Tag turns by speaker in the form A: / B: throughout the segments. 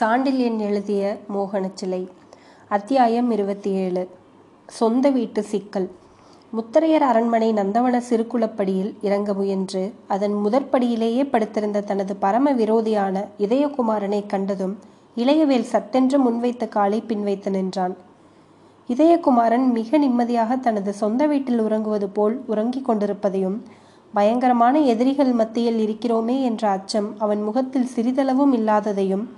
A: சாண்டில்யன் எழுதிய மோகனச்சிலை. அத்தியாயம் இருபத்தி ஏழு சொந்த வீட்டு சிக்கல். முத்தரையர் அரண்மனை நந்தவன சிறுகுளப்படியில் இறங்க முயன்று அதன் முதற்படியிலேயே படுத்திருந்த தனது பரம விரோதியான இதயகுமாரனை கண்டதும் இளையவேல் சத்தென்று முன்வைத்த காலை பின்வைத்து நின்றான். இதயகுமாரன் மிக நிம்மதியாக தனது சொந்த வீட்டில் உறங்குவது போல் உறங்கிக் கொண்டிருப்பதையும் பயங்கரமான எதிரிகள் மத்தியில் இருக்கிறோமே என்ற அச்சம் அவன் முகத்தில் சிறிதளவும் இல்லாததையும்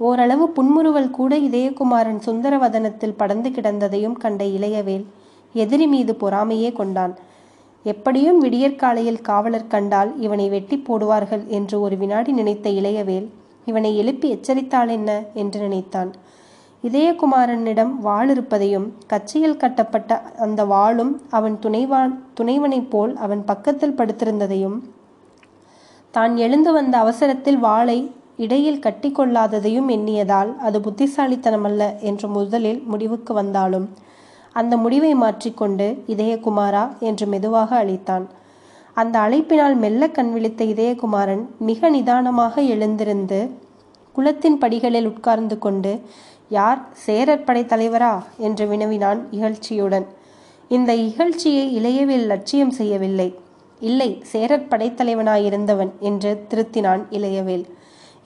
A: ஓரளவு புன்முறுவல் கூட இதயகுமாரன் சுந்தரவதனத்தில் படந்து கிடந்ததையும் கண்ட இளையவேல் எதிரி மீது பொறாமையே கொண்டான். எப்படியும் விடியற்காலையில் காவலர் கண்டால் இவனை வெட்டி போடுவார்கள் என்று ஒரு வினாடி நினைத்த இளையவேல் இவனை எழுப்பி எச்சரித்தாள் என்ன? என்று நினைத்தான். இதயகுமாரனிடம் வாள் இருப்பதையும் கச்சையில் கட்டப்பட்ட அந்த வாளும் அவன் துணைவான் துணைவனைப் போல் அவன் பக்கத்தில் படுத்திருந்ததையும் தான் எழுந்து வந்த அவசரத்தில் வாளை இடையில் கட்டிக்கொள்ளாததையும் எண்ணியதால் அது புத்திசாலித்தனமல்ல என்று முதலில் முடிவுக்கு வந்தாலும். அந்த முடிவை மாற்றிக்கொண்டு இதயகுமாரா என்று மெதுவாக அழைத்தான். அந்த அழைப்பினால் மெல்ல கண் விழித்த இதயகுமாரன் மிக நிதானமாக எழுந்திருந்து குளத்தின் படிகளில் உட்கார்ந்து கொண்டு யார்? சேரர் படை தலைவரா? என்று வினவினான் இகழ்ச்சியுடன். இந்த இகழ்ச்சியை இளையவேல் லட்சியம் செய்யவில்லை. இல்லை சேரர் படைத்தலைவனாயிருந்தவன் என்று திருத்தினான் இளையவேல்.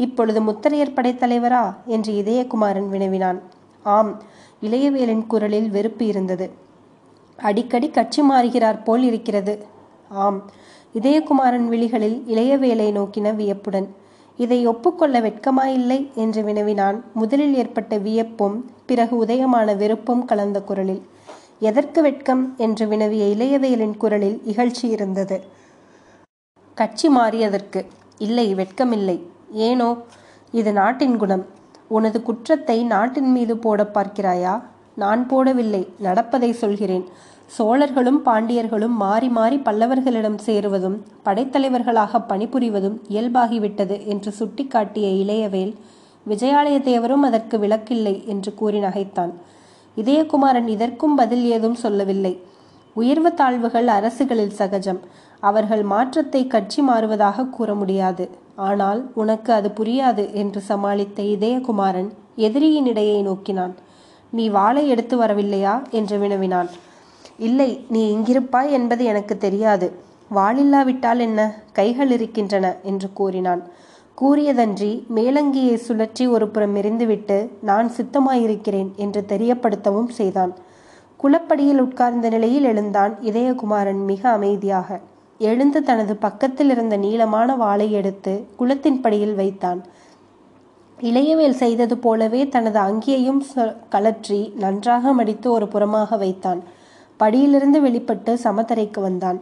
A: இப்பொழுது முத்தரையர் படைத்தலைவரா என்று இதயகுமாரன் வினவினான். ஆம் இளையவேலின் குரலில் வெறுப்பு இருந்தது. அடிக்கடி கட்சி மாறுகிறார் போல் இருக்கிறது. ஆம் இதயகுமாரன் விழிகளில் இளையவேலை நோக்கின வியப்புடன் இதை ஒப்புக்கொள்ள வெட்கமாயில்லை? என்று வினவினான். முதலில் ஏற்பட்ட வியப்பும் பிறகு உதயமான வெறுப்பும் கலந்த குரலில் எதற்கு வெட்கம்? என்று வினவிய இளையவேலின் குரலில் இகழ்ச்சி இருந்தது. கட்சி மாறியதற்கு இல்லை வெட்கமில்லை. ஏனோ இது நாட்டின் குணம். உனது குற்றத்தை நாட்டின் மீது போட பார்க்கிறாயா? நான் போடவில்லை நடப்பதை சொல்கிறேன். சோழர்களும் பாண்டியர்களும் மாறி மாறி பல்லவர்களிடம் சேருவதும் படைத்தலைவர்களாக பணிபுரிவதும் இயல்பாகிவிட்டது என்று சுட்டிக்காட்டிய இளையவேல் விஜயாலய தேவரும் அதற்கு விளக்கில்லை என்று கூறி நகைத்தான். இதயகுமாரன் இதற்கும் பதில் ஏதும் சொல்லவில்லை. உயர்வு தாழ்வுகள் அரசுகளில் சகஜம். அவர்கள் மாற்றத்தை கட்சி மாறுவதாக கூற முடியாது. ஆனால் உனக்கு அது புரியாது என்று சமாளித்த இதயகுமாரன் எதிரியின் இடையை நோக்கினான். நீ வாளை எடுத்து வரவில்லையா? என்று வினவினான். இல்லை நீ இங்கிருப்பாய் என்பது எனக்கு தெரியாது. வாளில்லாவிட்டால் என்ன? கைகள் இருக்கின்றன என்று கூறினான். கூறியதன்றி மேலங்கியை சுழற்றி ஒரு புறம் நான் சித்தமாயிருக்கிறேன் என்று தெரியப்படுத்தவும் செய்தான். குளப்படியில் உட்கார்ந்த நிலையில் எழுந்தான் இதயகுமாரன் மிக அமைதியாக. எழுந்து தனது பக்கத்தில் இருந்த நீளமான வாளை எடுத்து குளத்தின் படியில் வைத்தான். இளையவேல் செய்தது போலவே தனது அங்கியையும் கலற்றி நன்றாக மடித்து ஒரு புறமாக வைத்தான். படியிலிருந்து வெளிப்பட்டு சமத்தரைக்கு வந்தான்.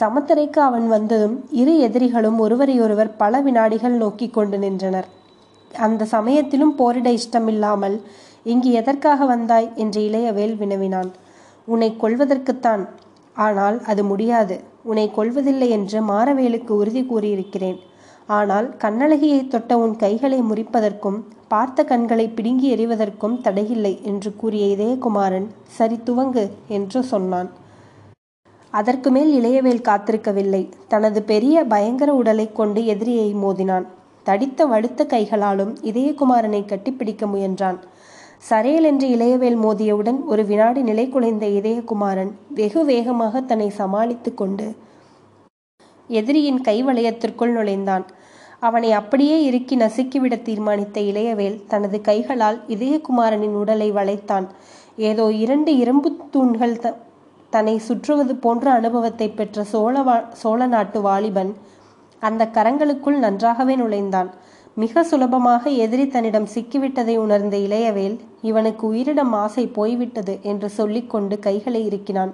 A: சமத்தரைக்கு அவன் வந்ததும் இரு எதிரிகளும் ஒருவரையொருவர் பல வினாடிகள் நோக்கி கொண்டு நின்றனர். அந்த சமயத்திலும் போரிட இஷ்டமில்லாமல் இங்கு எதற்காக வந்தாய்? என்று இளையவேல் வினவினான். உன்னை கொள்வதற்குத்தான் ஆனால் அது முடியாது. உன்னை கொள்வதில்லை என்று மாரவேலுக்கு உறுதி கூறியிருக்கிறேன். ஆனால் கண்ணழகியை தொட்ட உன் கைகளை முறிப்பதற்கும் பார்த்த கண்களை பிடுங்கி எறிவதற்கும் தடையில்லை என்று கூறிய இதயகுமாரன் சரி துவங்கு என்று சொன்னான். அதற்கு மேல் இளையவேல் காத்திருக்கவில்லை. தனது பெரிய பயங்கர உடலை கொண்டு எதிரியை மோதினான். தடித்த வடுத்த கைகளாலும் இதயகுமாரனை கட்டிப்பிடிக்க முயன்றான். சரேல் என்று இளையவேல் மோதியவுடன் ஒரு வினாடி நிலை குலைந்த இதயகுமாரன் வெகு வேகமாக தன்னை சமாளித்து கொண்டு எதிரியின் கை வளையத்திற்குள் நுழைந்தான். அவனை அப்படியே இறுக்கி நசுக்கிவிட தீர்மானித்த இளையவேல் தனது கைகளால் இதயகுமாரனின் உடலை வளைத்தான். ஏதோ இரண்டு இரும்பு தூண்கள் த தன்னை சுற்றுவது போன்ற அனுபவத்தை பெற்ற சோழ வா சோழ நாட்டு வாலிபன் அந்த கரங்களுக்குள் நன்றாகவே நுழைந்தான் மிக சுலபமாக எதிரி தன்னிடம் சிக்கிவிட்டதை உணர்ந்த இளையவேல் இவனுக்கு உயிரிடம் ஆசை போய்விட்டது என்று சொல்லிக்கொண்டு கைகளை இறுக்கினான்.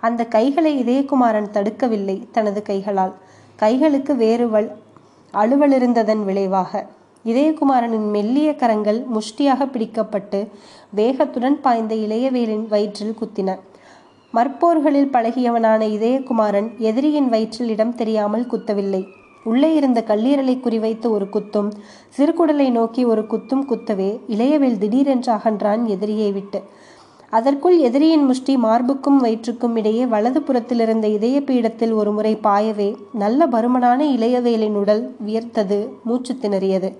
A: அந்த கைகளை இதயகுமாரன் தடுக்கவில்லை தனது கைகளால். கைகளுக்கு வேறுவள் அலுவலிருந்ததன் அலுவல் இருந்ததன் விளைவாக. இதயகுமாரனின் மெல்லிய கரங்கள் முஷ்டியாக பிடிக்கப்பட்டு வேகத்துடன் பாய்ந்த இளையவேலின் வயிற்றில் குத்தின. மற்போர்களில் பழகியவனான இதயகுமாரன் எதிரியின் வயிற்றில் இடம் தெரியாமல் குத்தவில்லை. உள்ளே இருந்த கல்லீரலை குறிவைத்து ஒரு குத்தும் சிறுகுடலை நோக்கி ஒரு குத்தும் குத்தவே இளையவேல் திடீரென்று அகன்றான் எதிரியை விட்டு. அதற்குள் எதிரியின் முஷ்டி மார்புக்கும் வயிற்றுக்கும் இடையே வலது புறத்தில் இருந்த இதய பீடத்தில் ஒரு முறை பாயவே நல்ல பருமனான இளையவேலின் உடல் வியர்த்தது மூச்சு திணறியது.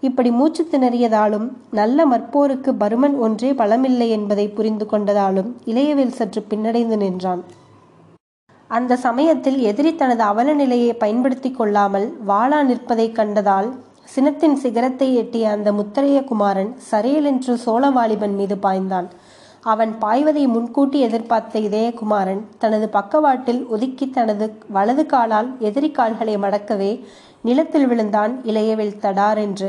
A: இப்படி மூச்சு திணறியதாலும் நல்ல மற்போருக்கு பருமன் ஒன்றே பலமில்லை என்பதை புரிந்து கொண்டதாலும் இளையவேல் சற்று பின்னடைந்து நின்றான். அந்த சமயத்தில் எதிரி தனது அவல நிலையை பயன்படுத்தி கொள்ளாமல் வாளா நிற்பதைக் கண்டதால் சினத்தின் சிகரத்தை எட்டிய அந்த முத்தரைய குமாரன் சரையலென்று சோழவாலிபன் மீது பாய்ந்தான். அவன் பாய்வதை முன்கூட்டி எதிர்பார்த்த இதயகுமாரன் தனது பக்கவாட்டில் ஒதுக்கி தனது வலது காலால் எதிரி கால்களை மடக்கவே நிலத்தில் விழுந்தான் இளையவில் தடார் என்று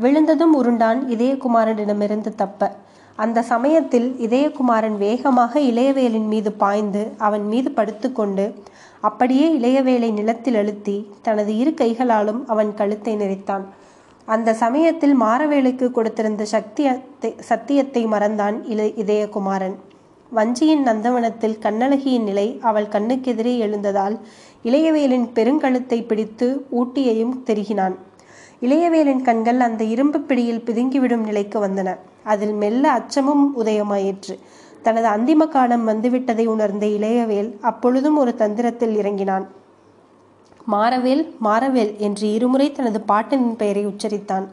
A: விழுந்ததும் உருண்டான் இதயகுமாரனிடமிருந்து தப்ப. அந்த சமயத்தில் இதயகுமாரன் வேகமாக இளையவேலின் மீது பாய்ந்து அவன் மீது படுத்துக்கொண்டு அப்படியே இளையவேலை நிலத்தில் அழுத்தி தனது இரு கைகளாலும் அவன் கழுத்தை நிறைத்தான் அந்த சமயத்தில் மாரவேலுக்கு கொடுத்திருந்த சக்தியத்தை சத்தியத்தை மறந்தான் இளை இதயகுமாரன். வஞ்சியின் நந்தவனத்தில் கண்ணழகியின் நிலை அவள் கண்ணுக்கெதிரே எழுந்ததால் இளையவேலின் பெருங்கழுத்தை பிடித்து ஊட்டியையும் தெருகினான். இளையவேலின் கண்கள் அந்த இரும்பு பிடியில் பிதுங்கிவிடும் நிலைக்கு வந்தன. அதில் மெல்ல அச்சமும் உதயமாயிற்று. தனது அந்திம காலம் வந்துவிட்டதை உணர்ந்த இளையவேல் அப்பொழுதும் ஒரு தந்திரத்தில் இறங்கினான். மாறவேல் மாறவேல் என்று இருமுறை தனது பாட்டனின் பெயரை உச்சரித்தான்.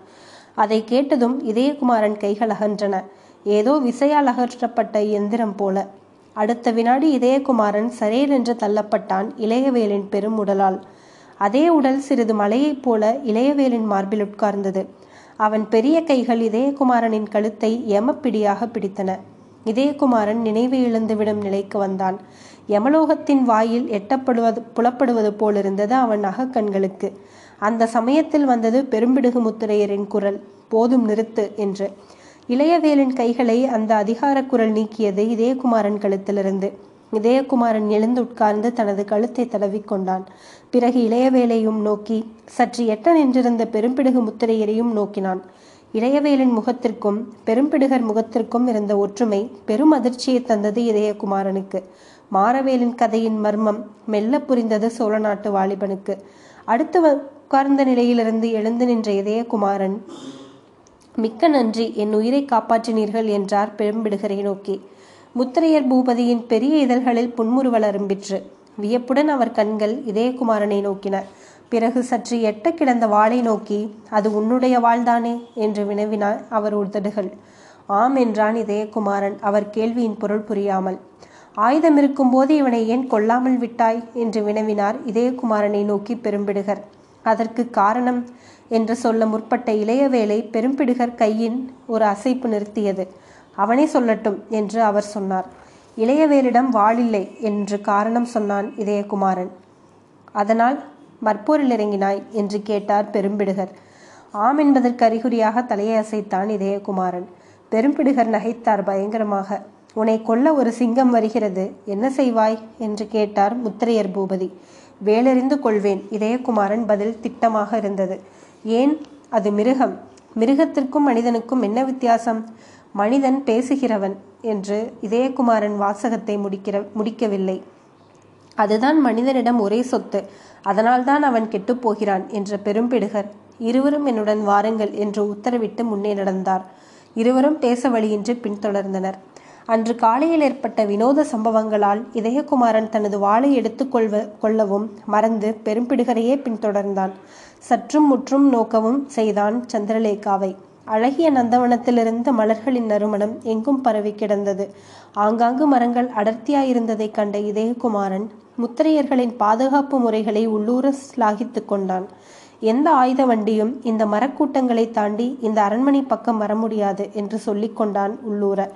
A: அதை கேட்டதும் இதயகுமாரன் கைகள் அகன்றன. ஏதோ விசையால் அகற்றப்பட்ட எந்திரம் போல. அடுத்த வினாடி இதயகுமாரன் என்று தள்ளப்பட்டான் இளையவேலின் பெரும் உடலால். அதே உடல் சிறிது மலையைப் போல இளையவேலின் மார்பில் உட்கார்ந்தது. அவன் பெரிய கைகள் இதயகுமாரனின் கழுத்தை எமப்பிடியாக பிடித்தன. இதயகுமாரன் நினைவு இழந்துவிடும் நிலைக்கு வந்தான். யமலோகத்தின் வாயில் எட்டப்படுவது புலப்படுவது போலிருந்தது அவன் அகக்கண்களுக்கு. அந்த சமயத்தில் வந்தது பெரும்பிடுகு முத்துரையரின் குரல் போதும் நிறுத்து என்று. இளையவேலின் கைகளை அந்த அதிகார குரல் நீக்கியது இதயகுமாரன் கழுத்திலிருந்து. இதயகுமாரன் எழுந்து உட்கார்ந்து தனது கழுத்தை தடவிக்கொண்டான். பிறகு இளையவேலையும் நோக்கி சற்று எட்ட நின்றிருந்த பெரும்பிடுகு முத்திரையரையும் நோக்கினான். இளையவேலின் முகத்திற்கும் பெரும்பிடுகர் முகத்திற்கும் இருந்த ஒற்றுமை பெரும் அதிர்ச்சியை தந்தது இதயகுமாரனுக்கு மாரவேலின் கதையின் மர்மம் மெல்ல புரிந்தது சோழ நாட்டு வாலிபனுக்கு. அடுத்து உட்கார்ந்த நிலையிலிருந்து எழுந்து நின்ற இதயகுமாரன் மிக்க நன்றி என் உயிரை காப்பாற்றினீர்கள் என்றார் பெரும்பிடுகரை நோக்கி. முத்திரையர் பூபதியின் பெரிய இதழ்களில் புன்முறுவல் அரும்பிற்று. வியப்புடன் அவர் கண்கள் இதயகுமாரனை நோக்கின. பிறகு சற்று எட்ட கிடந்த வாளை நோக்கி அது உன்னுடைய வாழ்தானே என்று வினவினார் அவர் உதடுகள் ஆம் என்றான் இதயகுமாரன். அவர் கேள்வியின் பொருள் புரியாமல். ஆயுதம் இருக்கும்போது இவனை ஏன் கொல்லாமல் விட்டாய் என்று வினவினார் இதயகுமாரனை நோக்கி பெரும்பிடுகர். அதற்கு காரணம் என்று சொல்ல முற்பட்ட இளையவேளை பெரும்பிடுகர் கையின் ஒரு அசைப்பு நிறுத்தியது. அவனே சொல்லட்டும் என்று அவர் சொன்னார். இளையவேலிடம் வாளில்லை என்று காரணம் சொன்னான் இதயகுமாரன். அதனால் மற்போரில் இறங்கினாய் என்று கேட்டார் பெரும்பிடுகர். ஆம் என்பதற்கு அறிகுறியாக தலையை அசைத்தான் இதயகுமாரன். பெரும்பிடுகர் நகைத்தார் பயங்கரமாக. உன்னை கொல்ல ஒரு சிங்கம் வருகிறது. என்ன செய்வாய்? என்று கேட்டார் முத்திரையர் பூபதி. வேலறிந்து கொள்வேன். இதயகுமாரன் பதில் திட்டமாக இருந்தது. ஏன்? அது மிருகம். மிருகத்திற்கும் மனிதனுக்கும் என்ன வித்தியாசம்? மனிதன் பேசுகிறவன் என்று இதயகுமாரன் வாசகத்தை முடிக்கிற முடிக்கவில்லை. அதுதான் மனிதனிடம் ஒரே சொத்து. அதனால்தான் அவன் கெட்டுப்போகிறான் என்ற பெரும்பிடுகர் இருவரும் என்னுடன் வாருங்கள் என்று உத்தரவிட்டு முன்னே நடந்தார். இருவரும் பேச வழியின்றி பின்தொடர்ந்தனர். அன்று காலையில் ஏற்பட்ட வினோத சம்பவங்களால் இதயகுமாரன் தனது வாளை எடுத்துக்கொள்வ கொள்ளவும் மறந்து பெரும்பிடுகரையே பின்தொடர்ந்தான். சற்றும் முற்றும் நோக்கவும் செய்தான் சந்திரலேகாவை. அழகிய நந்தவனத்திலிருந்த மலர்களின் நறுமணம் எங்கும் பரவி கிடந்தது. ஆங்காங்கு மரங்கள் அடர்த்தியாயிருந்ததைக் கண்ட இதயகுமாரன் முத்திரையர்களின் பாதுகாப்பு முறைகளை உள்ளூர ஸ்லாகித்து கொண்டான். எந்த ஆயுத வண்டியும் இந்த மரக்கூட்டங்களை தாண்டி இந்த அரண்மனை பக்கம் வர முடியாது என்று சொல்லிக் கொண்டான் உள்ளூர.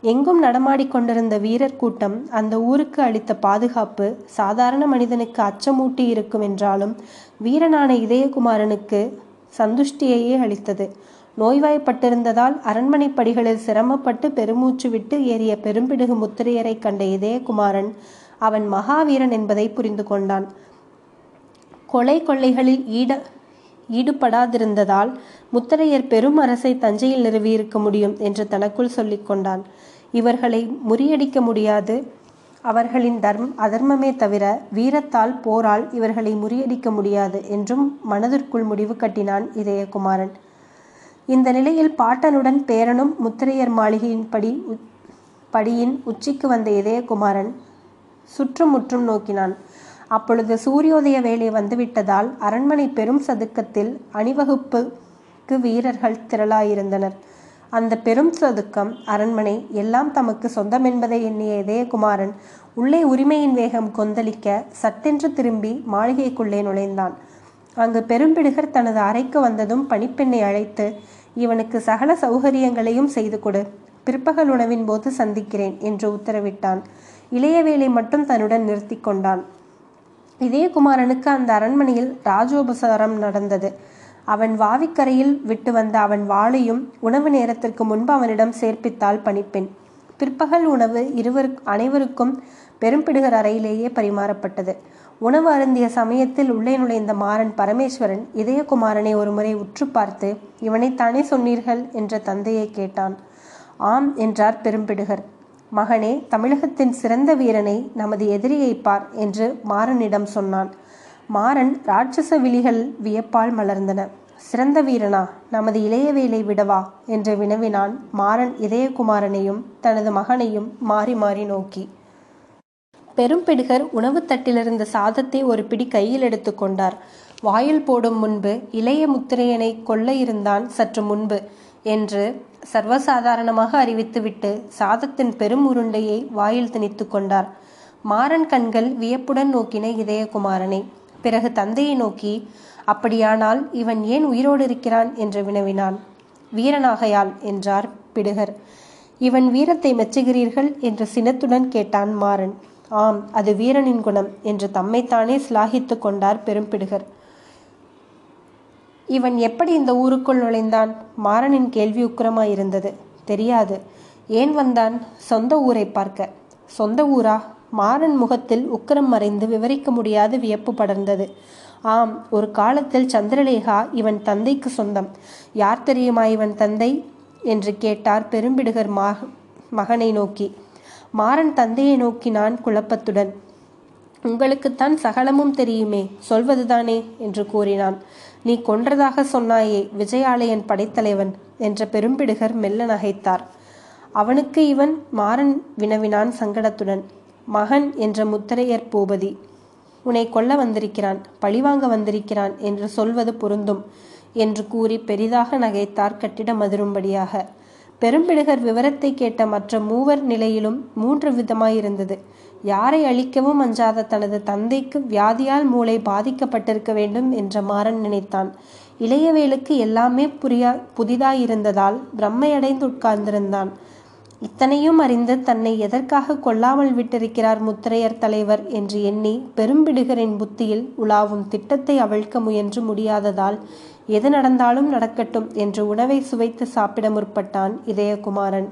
A: எங்கும் நடமாடிக் கொண்டிருந்த வீரர் கூட்டம் அந்த ஊருக்கு அளித்த பாதுகாப்பு சாதாரண மனிதனுக்கு அச்சமூட்டி இருக்கும் என்றாலும் வீரனான இதயகுமாரனுக்கு சந்துஷ்டியையே அளித்தது. நோய்வாய்ப்பட்டிருந்ததால் அரண்மனை படிகளில் சிரமப்பட்டு பெருமூச்சு விட்டு ஏறிய பெரும்பிடுகு முத்திரையரை கண்ட இதயகுமாரன் அவன் மகாவீரன் என்பதை புரிந்து கொண்டான். கொலை கொள்ளைகளில் ஈட ஈடுபடாதிருந்ததால் முத்திரையர் பெரும் அரசை தஞ்சையில் நிறுவியிருக்க முடியும் என்று தனக்குள் சொல்லிக் கொண்டான். இவர்களை முறியடிக்க முடியாது. அவர்களின் தர்ம அதர்மமே தவிர வீரத்தால் போரால் இவர்களை முறியடிக்க முடியாது என்றும் மனதிற்குள் முடிவு கட்டினான் இதயகுமாரன். இந்த நிலையில் பாட்டனுடன் பேரனும் முத்திரையர் மாளிகையின் படி படியின் உச்சிக்கு வந்த இதயகுமாரன் சுற்றும் முற்றும் நோக்கினான். அப்பொழுது சூரியோதய வேலை வந்துவிட்டதால் அரண்மனை பெரும் சதுக்கத்தில் அணிவகுப்புக்கு வீரர்கள் திரளாயிருந்தனர். அந்த பெரும் சதுக்கம் அரண்மனை எல்லாம் தமக்கு சொந்தமென்பதை எண்ணிய இதயகுமாரன் உள்ளே உரிமையின் வேகம் கொந்தளிக்க சட்டென்று திரும்பி மாளிகைக்குள்ளே நுழைந்தான். அங்கு பெரும்பிடுகர் தனது அறைக்கு வந்ததும் பணிப்பெண்ணை அழைத்து இவனுக்கு சகல சௌகரியங்களையும் செய்து கொடு. பிற்பகல் உணவின் போது சந்திக்கிறேன் என்று உத்தரவிட்டான். இளையவேலை மட்டும் தன்னுடன் நிறுத்தி கொண்டான். இதயகுமாரனுக்கு அந்த அரண்மனையில் ராஜோபசாரம் நடந்தது. அவன் வாவிக்கரையில் விட்டு வந்த அவன் வாளையும் உணவு நேரத்திற்கு முன்பு அவனிடம் சேர்ப்பித்தாள் பணிப்பெண். பிற்பகல் உணவு இருவர் அனைவருக்கும் பெரும்பிடுகர் அறையிலேயே பரிமாறப்பட்டது. உணவு அருந்திய சமயத்தில் உள்ளே நுழைந்த மாறன் பரமேஸ்வரன் இதயகுமாரனை ஒருமுறை உற்று பார்த்து இவனைத்தானே சொன்னீர்கள்? என்ற தந்தையை கேட்டான். ஆம் என்றார் பெரும்பிடுகர். மகனே தமிழகத்தின் சிறந்த வீரனை நமது எதிரியை பார் என்று மாறனிடம் சொன்னான். மாறன் ராட்சச விழிகள் வியப்பால் மலர்ந்தன. சிறந்த வீரனா நமது இளையவேலை விடவா? என்று வினவினான் மாறன் இதயகுமாரனையும் தனது மகனையும் மாறி மாறி நோக்கி. பெரும்பிடுகர் உணவு தட்டிலிருந்த சாதத்தை ஒரு பிடி கையில் எடுத்துக்கொண்டார் வாயில் போடும் முன்பு இளைய முத்திரையனை கொல்ல இருந்தான் சற்று முன்பு என்று சர்வசாதாரணமாக அறிவித்துவிட்டு சாதத்தின் பெரும் உருண்டையை வாயில் திணித்து கொண்டார். மாறன் கண்கள் வியப்புடன் நோக்கின இதயகுமாரனை. பிறகு தந்தையை நோக்கி அப்படியானால் இவன் ஏன் உயிரோடு இருக்கிறான்? என்று வினவினான். வீரனாகையால் என்றார் பிடுகர். இவன் வீரத்தை மெச்சுகிறீர்கள் என்று சினத்துடன் கேட்டான் மாறன். ஆம் அது வீரனின் குணம் என்று தம்மைத்தானே சிலாகித்து கொண்டார் பெரும்பிடுகர். இவன் எப்படி இந்த ஊருக்குள் நுழைந்தான்? மாறனின் கேள்வி உக்கிரமாயிருந்தது. தெரியாது. ஏன் வந்தான்? சொந்த ஊரை பார்க்க. சொந்த ஊரா? மாறன் முகத்தில் உக்கிரம் மறைந்து விவரிக்க முடியாத வியப்பு படர்ந்தது. ஆம் ஒரு காலத்தில் சந்திரலேகா இவன் தந்தைக்கு சொந்தம். யார் தெரியுமா இவன் தந்தை? என்று கேட்டார் பெரும்பிடுகர் மகனை நோக்கி. மாறன் தந்தையை நோக்கினான் குழப்பத்துடன் உங்களுக்குத்தான் சகலமும் தெரியுமே சொல்வதுதானே? என்று கூறினான். நீ கொன்றதாக சொன்னாயே விஜயாலயன் படைத்தலைவன் என்ற பெரும்பிடுகர் மெல்ல நகைத்தார். அவனுக்கு இவன் மாறன் வினவினான் சங்கடத்துடன் மகன் என்ற முத்திரையர் பூபதி. உன்னை கொல்ல வந்திருக்கிறான் பழிவாங்க வந்திருக்கிறான் என்று சொல்வது பொருந்தும் என்று கூறி பெரிதாக நகைத்தார் கட்டிடம் அதிரும்படியாக பெரும்பிடுகர் விவரத்தை கேட்ட மற்ற மூவர் நிலையிலும் மூன்று விதமாயிருந்தது. யாரை அழிக்கவும் அஞ்சாத தனது தந்தைக்கு வியாதியால் மூளை பாதிக்கப்பட்டிருக்க வேண்டும் என்ற மாறன் நினைத்தான். இளையவேலுக்கு எல்லாமே புரியா புதிதாயிருந்ததால் பிரம்மையடைந்து உட்கார்ந்திருந்தான். இத்தனையும் அறிந்து தன்னை எதற்காக கொல்லாமல் விட்டிருக்கிறார் முத்திரையர் தலைவர் என்று எண்ணி பெரும்பிடுகரின் புத்தியில் உலாவும் திட்டத்தை அவிழ்க்க முயன்று முடியாததால் எது நடந்தாலும் நடக்கட்டும் என்று உணவை சுவைத்து சாப்பிட முற்பட்டான் இதயகுமாரன்.